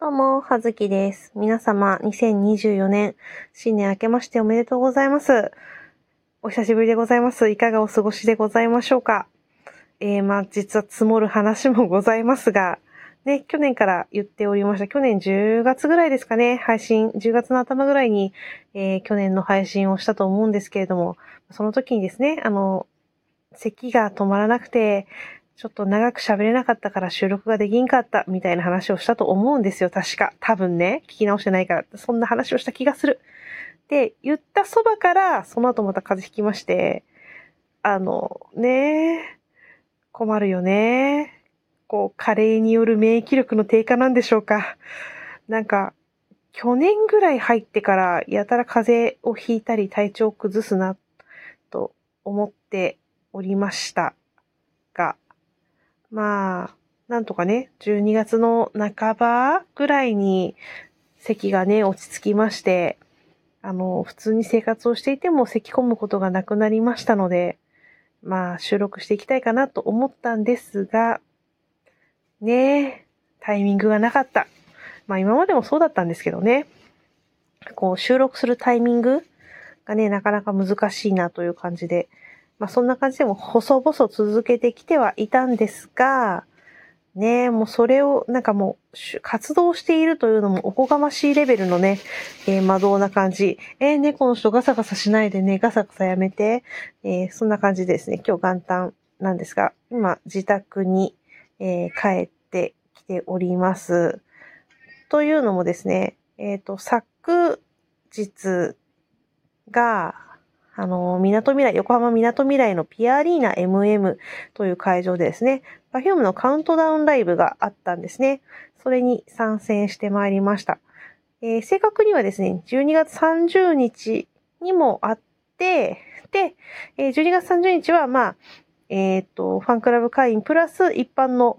どうも、はずきです。皆様、2024年、新年明けましておめでとうございます。お久しぶりでございます。いかがお過ごしでございましょうかえー、まあ、実は積もる話もございますが、ね、去年から言っておりました。去年10月ぐらいですかね、配信、10月の頭ぐらいに、えー、去年の配信をしたと思うんですけれども、その時にですね、あの、咳が止まらなくて、ちょっと長く喋れなかったから収録ができんかったみたいな話をしたと思うんですよ、確か。多分ね、聞き直してないから、そんな話をした気がする。で、言ったそばから、その後また風邪ひきまして、あの、ね困るよね。こう、加齢による免疫力の低下なんでしょうか。なんか、去年ぐらい入ってから、やたら風邪をひいたり体調を崩すな、と思っておりました、まあ、なんとかね、12月の半ばぐらいに咳がね、落ち着きまして、あの、普通に生活をしていても咳込むことがなくなりましたので、まあ、収録していきたいかなと思ったんですが、ねえ、タイミングがなかった。まあ、今までもそうだったんですけどね、こう、収録するタイミングがね、なかなか難しいなという感じで、まあそんな感じでも細々続けてきてはいたんですが、ねえ、もうそれをなんかもう活動しているというのもおこがましいレベルのね、えー、魔導な感じ。えー、猫の人ガサガサしないでね、ガサガサやめて。えー、そんな感じですね。今日元旦なんですが、今自宅に、え帰ってきております。というのもですね、えっ、と、昨日が、あの、港未来、横浜港未来のピアアリーナ MM という会場でですね、Perfume のカウントダウンライブがあったんですね。それに参戦してまいりました。えー、正確にはですね、12月30日にもあって、で、え、12月30日は、まあ、えっ、と、ファンクラブ会員プラス一般の、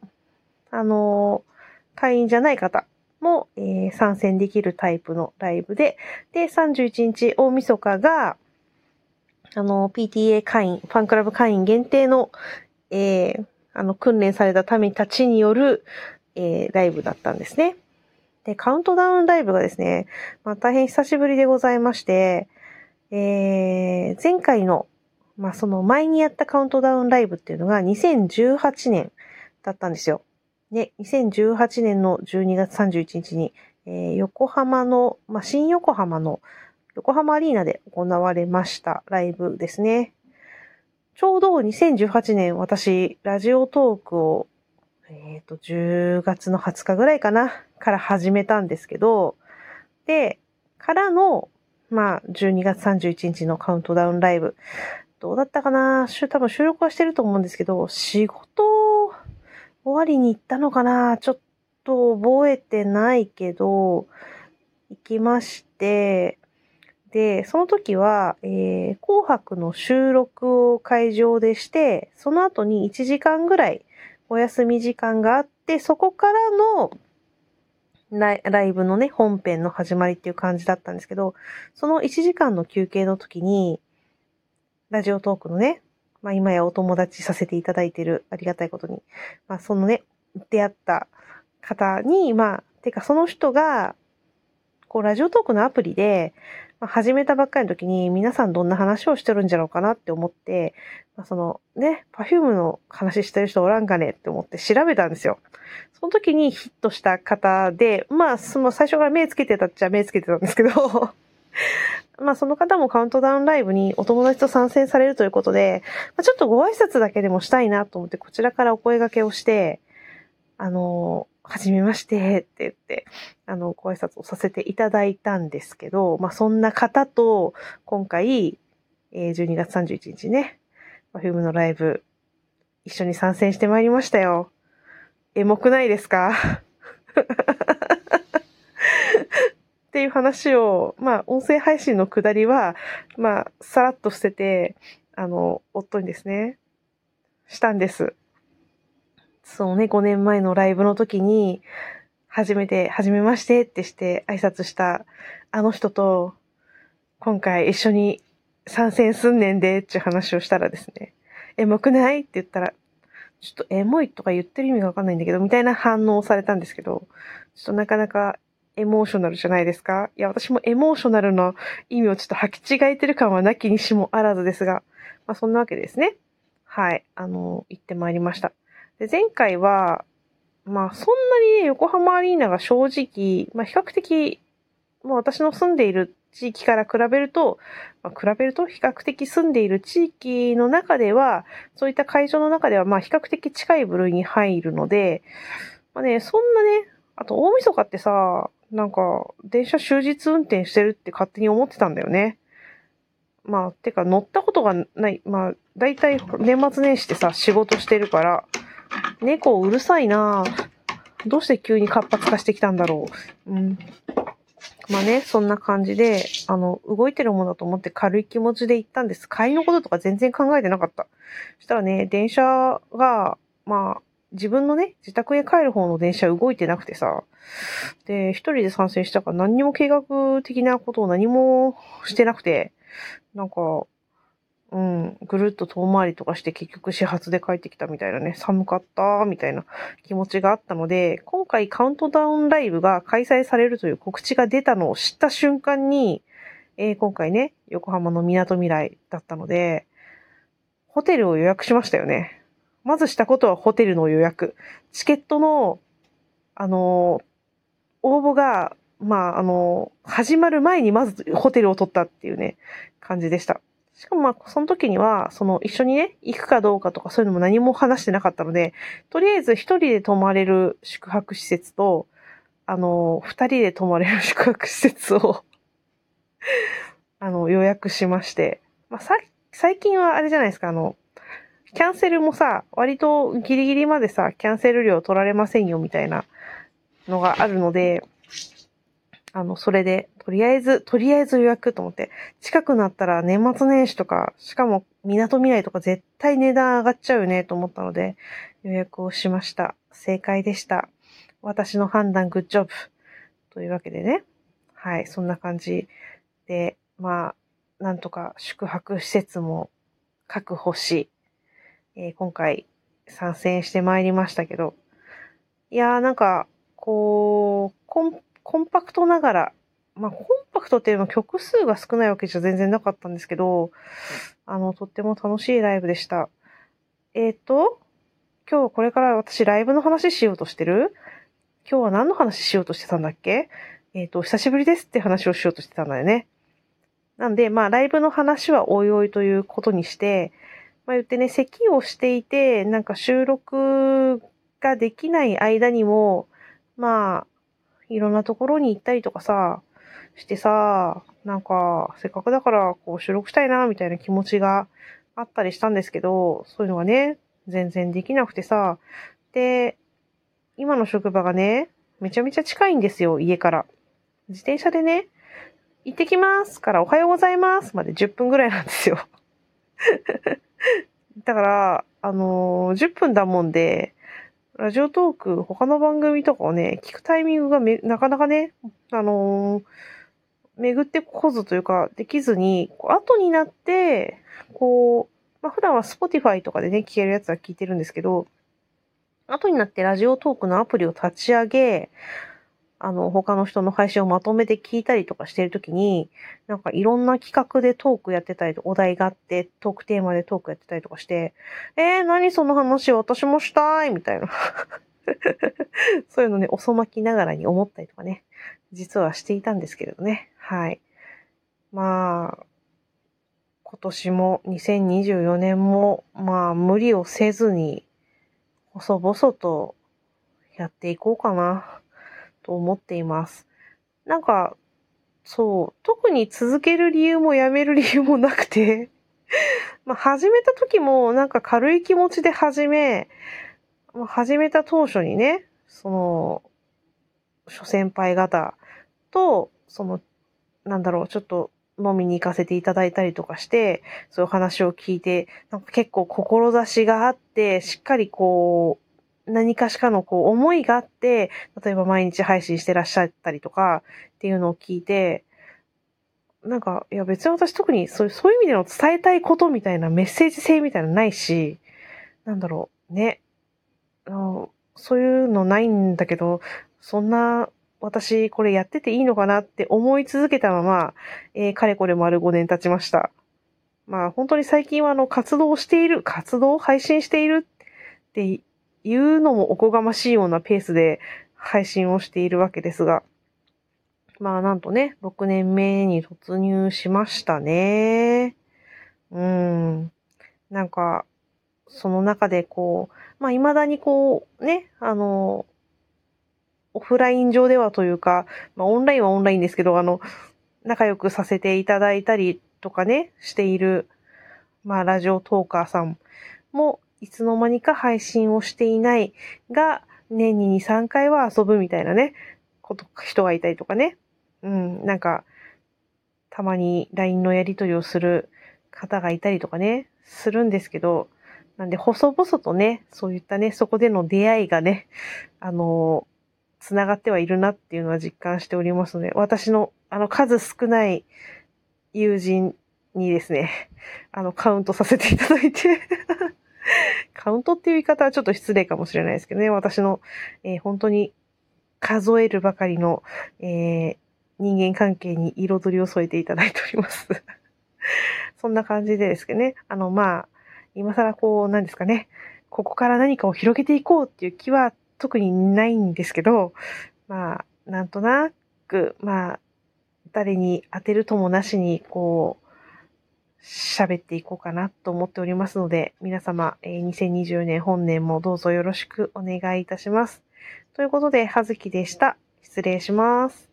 あのー、会員じゃない方も、えー、参戦できるタイプのライブで、で、31日大晦日が、あの、PTA 会員、ファンクラブ会員限定の、えー、あの、訓練された民たちによる、えー、ライブだったんですね。で、カウントダウンライブがですね、まあ、大変久しぶりでございまして、えー、前回の、まあ、その前にやったカウントダウンライブっていうのが2018年だったんですよ。ね、2018年の12月31日に、えー、横浜の、まあ、新横浜の横浜アリーナで行われましたライブですね。ちょうど2018年私、ラジオトークを、えっ、ー、と、10月の20日ぐらいかな、から始めたんですけど、で、からの、まあ、12月31日のカウントダウンライブ。どうだったかな多分収録はしてると思うんですけど、仕事終わりに行ったのかなちょっと覚えてないけど、行きまして、で、その時は、えー、紅白の収録を会場でして、その後に1時間ぐらいお休み時間があって、そこからのライブのね、本編の始まりっていう感じだったんですけど、その1時間の休憩の時に、ラジオトークのね、まあ今やお友達させていただいてる、ありがたいことに、まあそのね、出会った方に、まあ、てかその人が、こうラジオトークのアプリで、まあ、始めたばっかりの時に皆さんどんな話をしてるんじゃろうかなって思って、まあ、そのね、パフュームの話してる人おらんかねって思って調べたんですよ。その時にヒットした方で、まあその最初から目つけてたっちゃ目つけてたんですけど、まあその方もカウントダウンライブにお友達と参戦されるということで、まあ、ちょっとご挨拶だけでもしたいなと思ってこちらからお声掛けをして、あのはじめましてって言って、あの、ご挨拶をさせていただいたんですけど、まあ、そんな方と、今回、えー、12月31日ね、Perfume のライブ、一緒に参戦してまいりましたよ。エモくないですか？っていう話を、まあ、音声配信のくだりは、まあ、さらっと捨てて、あの、夫にですね、したんです。そうね、5年前のライブの時に、初めて、初めましてってして挨拶したあの人と、今回一緒に参戦すんねんでっていう話をしたらですね、エモくないって言ったら、ちょっとエモいとか言ってる意味がわかんないんだけど、みたいな反応をされたんですけど、ちょっとなかなかエモーショナルじゃないですか？いや、私もエモーショナルの意味をちょっと履き違えてる感はなきにしもあらずですが、まあそんなわけですね。はい。あの、行ってまいりました。で、前回は、まあそんなにね、横浜アリーナが正直、まあ比較的、もう私の住んでいる地域から比べると、まあ、比べると比較的住んでいる地域の中では、そういった会場の中では、まあ比較的近い部類に入るので、まあね、そんなね、あと大晦日ってさ、なんか、電車終日運転してるって勝手に思ってたんだよね。まあ、てか乗ったことがない。まあ、だいたい年末年始ってさ、仕事してるから、猫うるさいなどうして急に活発化してきたんだろう。うん。まあね、そんな感じで、あの、動いてるものだと思って軽い気持ちで行ったんです。帰りのこととか全然考えてなかった。そしたらね、電車が、まあ、自分のね、自宅へ帰る方の電車動いてなくてさ、で、一人で参戦したから何にも計画的なことを何もしてなくて、なんか、うん、ぐるっと遠回りとかして結局始発で帰ってきたみたいなね、寒かったみたいな気持ちがあったので、今回カウントダウンライブが開催されるという告知が出たのを知った瞬間に、えー、今回ね、横浜の港未来だったので、ホテルを予約しましたよね。まずしたことはホテルの予約。チケットの、あの、応募が、まあ、あの、始まる前にまずホテルを取ったっていうね、感じでした。しかもまあ、その時には、その一緒にね、行くかどうかとかそういうのも何も話してなかったので、とりあえず一人で泊まれる宿泊施設と、あの、二人で泊まれる宿泊施設をあの、予約しまして、まあ、さ、最近はあれじゃないですか、あの、キャンセルもさ、割とギリギリまでさ、キャンセル料取られませんよみたいなのがあるので、あの、それで、とりあえず、とりあえず予約と思って、近くなったら年末年始とか、しかも港未来とか絶対値段上がっちゃうよねと思ったので、予約をしました。正解でした。私の判断、グッジョブ。というわけでね。はい、そんな感じで、まあ、なんとか宿泊施設も確保し、えー、今回参戦してまいりましたけど、いやーなんか、こう、コン、コンパクトながら、まあ、コンパクトっていうのは曲数が少ないわけじゃ全然なかったんですけど、あの、とっても楽しいライブでした。えっ、ー、と、今日これから私ライブの話しようとしてる？今日は何の話しようとしてたんだっけ？えっ、ー、と、久しぶりですって話をしようとしてたんだよね。なんで、まあ、ライブの話はおいおいということにして、まあ言ってね、咳をしていて、なんか収録ができない間にも、まあ、いろんなところに行ったりとかさ、してさ、なんか、せっかくだからこう収録したいな、みたいな気持ちがあったりしたんですけど、そういうのがね、全然できなくてさ、で、今の職場がね、めちゃめちゃ近いんですよ、家から。自転車でね、行ってきますからおはようございますまで10分ぐらいなんですよ。だから、あのー、10分だもんで、ラジオトーク、他の番組とかをね、聞くタイミングがめ、なかなかね、あのー、巡ってこずというか、できずに、後になって、こう、まあ、普段は Spotify とかでね、聞けるやつは聞いてるんですけど、後になってラジオトークのアプリを立ち上げ、あの、他の人の配信をまとめて聞いたりとかしてるときに、なんかいろんな企画でトークやってたりと、お題があって、トークテーマでトークやってたりとかして、えー、何その話私もしたいみたいな。そういうのね、遅まきながらに思ったりとかね、実はしていたんですけれどね。はい。まあ、今年も2024年も、まあ無理をせずに、細々とやっていこうかな。と思っています。なんか、そう、特に続ける理由もやめる理由もなくて まあ始めた時もなんか軽い気持ちで始め、まあ、始めた当初にね、その、諸先輩方と、その、なんだろう、ちょっと飲みに行かせていただいたりとかして、そういう話を聞いて、なんか結構志があって、しっかりこう、何かしかのこう思いがあって、例えば毎日配信してらっしゃったりとかっていうのを聞いて、なんか、いや別に私特にそういう、そういう意味での伝えたいことみたいなメッセージ性みたいなのないし、なんだろう、ね。あのそういうのないんだけど、そんな私これやってていいのかなって思い続けたまま、えー、かれこれ丸5年経ちました。まあ本当に最近はあの活動している、活動配信しているっていうのもおこがましいようなペースで配信をしているわけですが、まあなんとね、6年目に突入しましたね。うん。なんか、その中でこう、まあ未だにこう、ね、あの、オフライン上ではというか、まあオンラインはオンラインですけど、あの、仲良くさせていただいたりとかね、している、まあラジオトーカーさんも、いつの間にか配信をしていないが、年に2、3回は遊ぶみたいなね、こと、人がいたりとかね。うん、なんか、たまに LINE のやり取りをする方がいたりとかね、するんですけど、なんで、細々とね、そういったね、そこでの出会いがね、あの、つながってはいるなっていうのは実感しておりますので、私の、あの、数少ない友人にですね、あの、カウントさせていただいて カウントっていう言い方はちょっと失礼かもしれないですけどね、私の、えー、本当に数えるばかりの、えー、人間関係に彩りを添えていただいております。そんな感じでですけどね、あの、まあ、今更こう、なんですかね、ここから何かを広げていこうっていう気は特にないんですけど、まあ、なんとなく、まあ、誰に当てるともなしに、こう、喋っていこうかなと思っておりますので、皆様、えー、2020年本年もどうぞよろしくお願いいたします。ということで、はずきでした。失礼します。